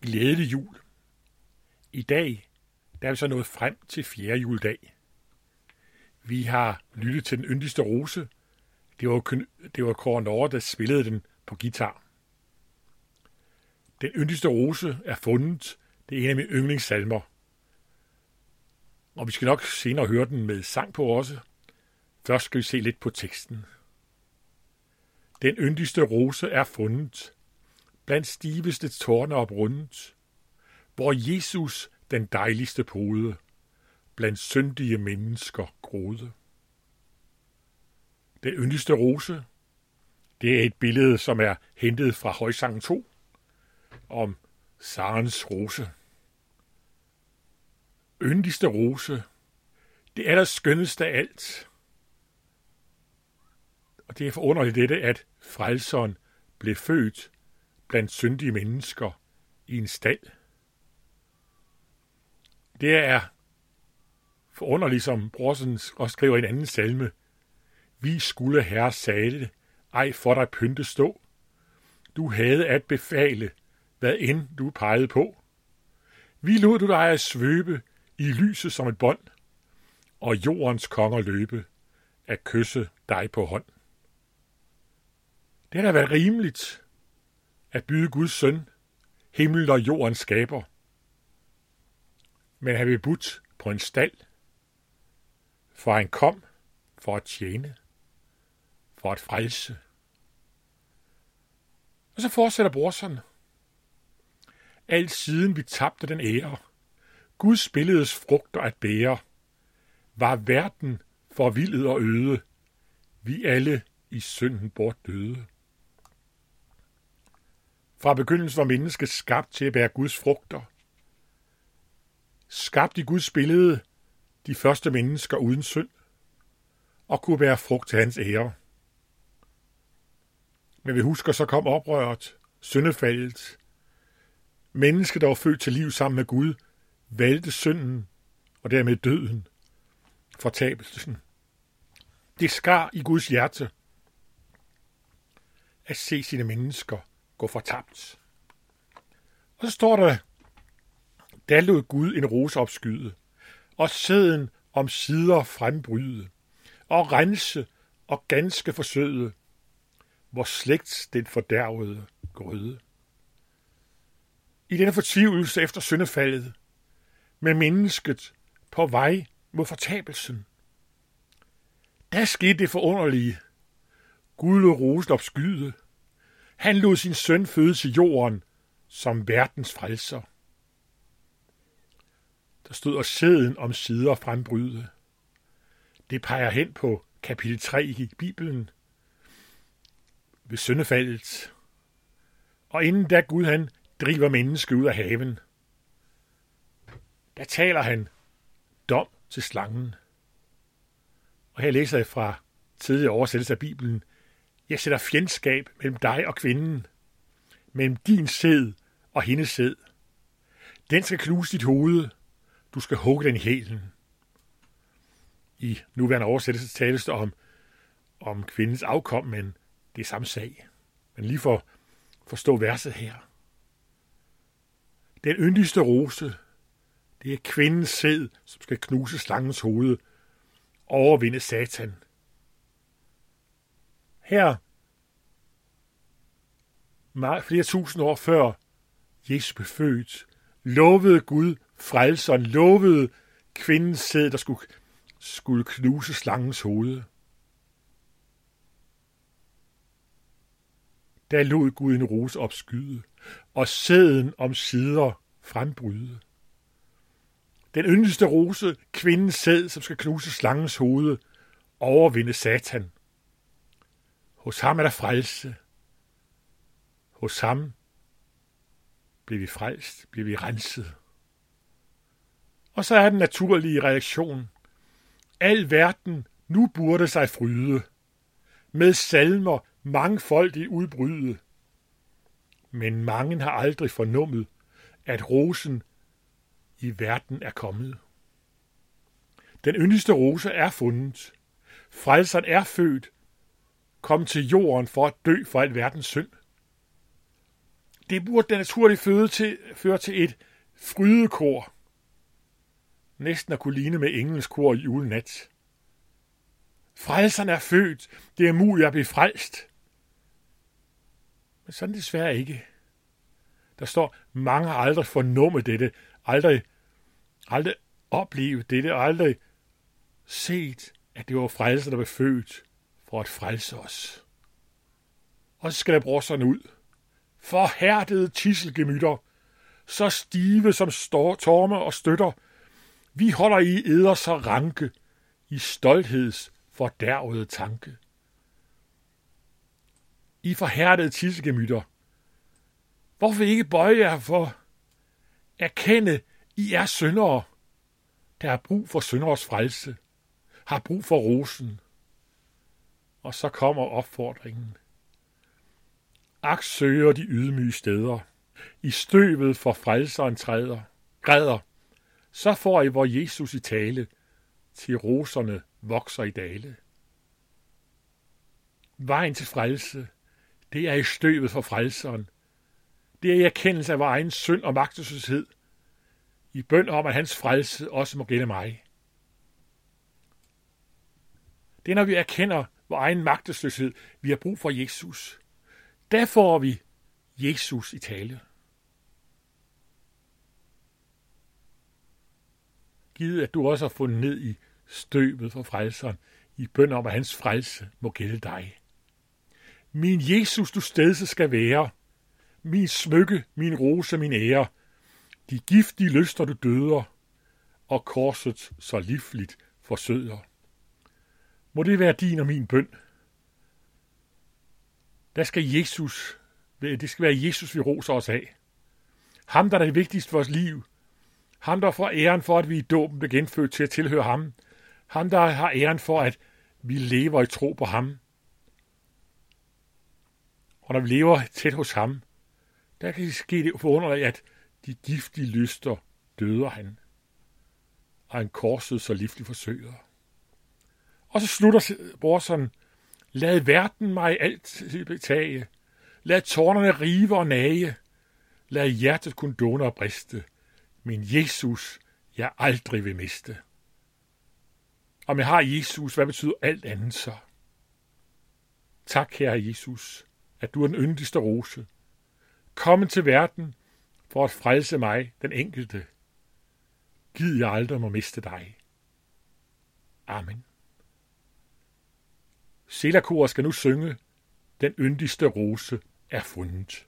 Glædelig jul. I dag der er vi så nået frem til fjerde juledag. Vi har lyttet til den yndigste rose. Det var, det var Kåre Norge, der spillede den på guitar. Den yndigste rose er fundet. Det er en af mine yndlingssalmer. Og vi skal nok senere høre den med sang på også. Først skal vi se lidt på teksten. Den yndigste rose er fundet blandt stiveste tårne op rundt, hvor Jesus, den dejligste pode, blandt syndige mennesker grode. Den yndigste rose, det er et billede, som er hentet fra Højsang 2 om Sarens rose. Yndigste rose, det er der skønneste af alt. Og det er forunderligt dette, at frelseren blev født blandt syndige mennesker i en stald. Det er forunderligt, ligesom som Brorsen også skriver i en anden salme. Vi skulle herre sale, ej for dig pynte stå. Du havde at befale, hvad end du pegede på. Vi lod du dig at svøbe i lyset som et bånd, og jordens konger løbe at kysse dig på hånd. Det har da været rimeligt, at byde Guds søn, himmel og jordens skaber. Men han blev budt på en stald, for han kom for at tjene, for at frelse. Og så fortsætter brorsen. Alt siden vi tabte den ære, Guds billedes frugter at bære, var verden forvildet og øde, vi alle i synden bort døde. Fra begyndelsen var mennesket skabt til at bære Guds frugter. Skabt i Guds billede de første mennesker uden synd, og kunne bære frugt til hans ære. Men vi husker, så kom oprøret, syndefaldet. Mennesket, der var født til liv sammen med Gud, valgte synden og dermed døden, fortabelsen. Det skar i Guds hjerte at se sine mennesker gå fortabt. Og så står der, da lod Gud en rose opskyde, og sæden om sider frembryde, og rense og ganske forsøde, hvor slægt den fordærvede grøde. I denne fortvivlelse efter syndefaldet, med mennesket på vej mod fortabelsen, der skete det forunderlige. Gud lod rosen opskyde, han lod sin søn føde til jorden som verdens frelser. Der stod og sæden om sider frembryde. Det peger hen på kapitel 3 i Bibelen ved syndefaldet. Og inden da Gud han driver mennesket ud af haven, der taler han dom til slangen. Og her læser jeg fra tidligere oversættelse af Bibelen, jeg sætter fjendskab mellem dig og kvinden, mellem din sæd og hendes sæd. Den skal knuse dit hoved. Du skal hugge den i hælen. I nuværende oversættelse tales der om, om kvindens afkom, men det er samme sag. Men lige for at forstå verset her. Den yndigste rose, det er kvindens sæd, som skal knuse slangens hoved, overvinde satan – her, flere tusind år før Jesus blev født, lovede Gud frelseren, lovede kvindens sæd, der skulle, skulle knuse slangens hoved. Der lod Gud en rose opskyde, og sæden om sider frembryde. Den yndigste rose, kvindens sæd, som skal knuse slangens hoved, overvinde satan. Hos ham er der frelse. Hos ham bliver vi frelst, bliver vi renset. Og så er den naturlige reaktion. Al verden nu burde sig fryde. Med salmer mangfoldigt udbryde. Men mange har aldrig fornummet, at rosen i verden er kommet. Den yndigste rose er fundet. Frelseren er født kom til jorden for at dø for al verdens synd. det burde den naturlige føde til, føre til et frydekor. Næsten at kunne ligne med engelskor i julenat. Frelseren er født. Det er muligt at blive frelst. Men sådan desværre ikke. Der står, mange har aldrig fornummet dette, aldrig, aldrig oplevet dette, aldrig set, at det var frelser, der var født for at frelse os. Og så skal der bruge ud. Forhærdede tisselgemytter, så stive som står, torme og støtter, vi holder i eder så ranke, i stoltheds fordærvede tanke. I forhærdede tisselgemytter, hvorfor ikke bøje jer for erkende, I er syndere, der har brug for synderes frelse, har brug for rosen. Og så kommer opfordringen. Ak søger de ydmyge steder, i støvet for frelseren træder, græder, så får I hvor Jesus i tale, til roserne vokser i dale. Vejen til frelse, det er i støvet for frelseren. Det er i erkendelse af vores egen synd og magtesløshed. I bøn om, at hans frelse også må gælde mig. Det er, når vi erkender vores egen magtesløshed, vi har brug for Jesus. Der får vi Jesus i tale. Givet, at du også har fundet ned i støvet for frelseren, i bøn om, at hans frelse må gælde dig. Min Jesus, du stedse skal være, min smykke, min rose, min ære, de giftige lyster du døder, og korset så livligt forsøder. Må det være din og min bøn. Der skal Jesus, det skal være Jesus, vi roser os af. Ham, der er det vigtigste for vores liv. Ham, der får æren for, at vi i dåben blev genfødt til at tilhøre ham. Ham, der har æren for, at vi lever i tro på ham. Og når vi lever tæt hos ham, der kan det ske det forunderligt, at de giftige lyster døder han, og en korset så livligt forsøger. Og så slutter brorsen, lad verden mig alt betage, lad tårnerne rive og nage, lad hjertet kun dåne og briste, min Jesus jeg aldrig vil miste. Om jeg har Jesus, hvad betyder alt andet så? Tak, herre Jesus, at du er den yndigste rose. Kom til verden for at frelse mig, den enkelte. Gid jeg aldrig må miste dig. Amen. Selakor skal nu synge, den yndigste rose er fundet.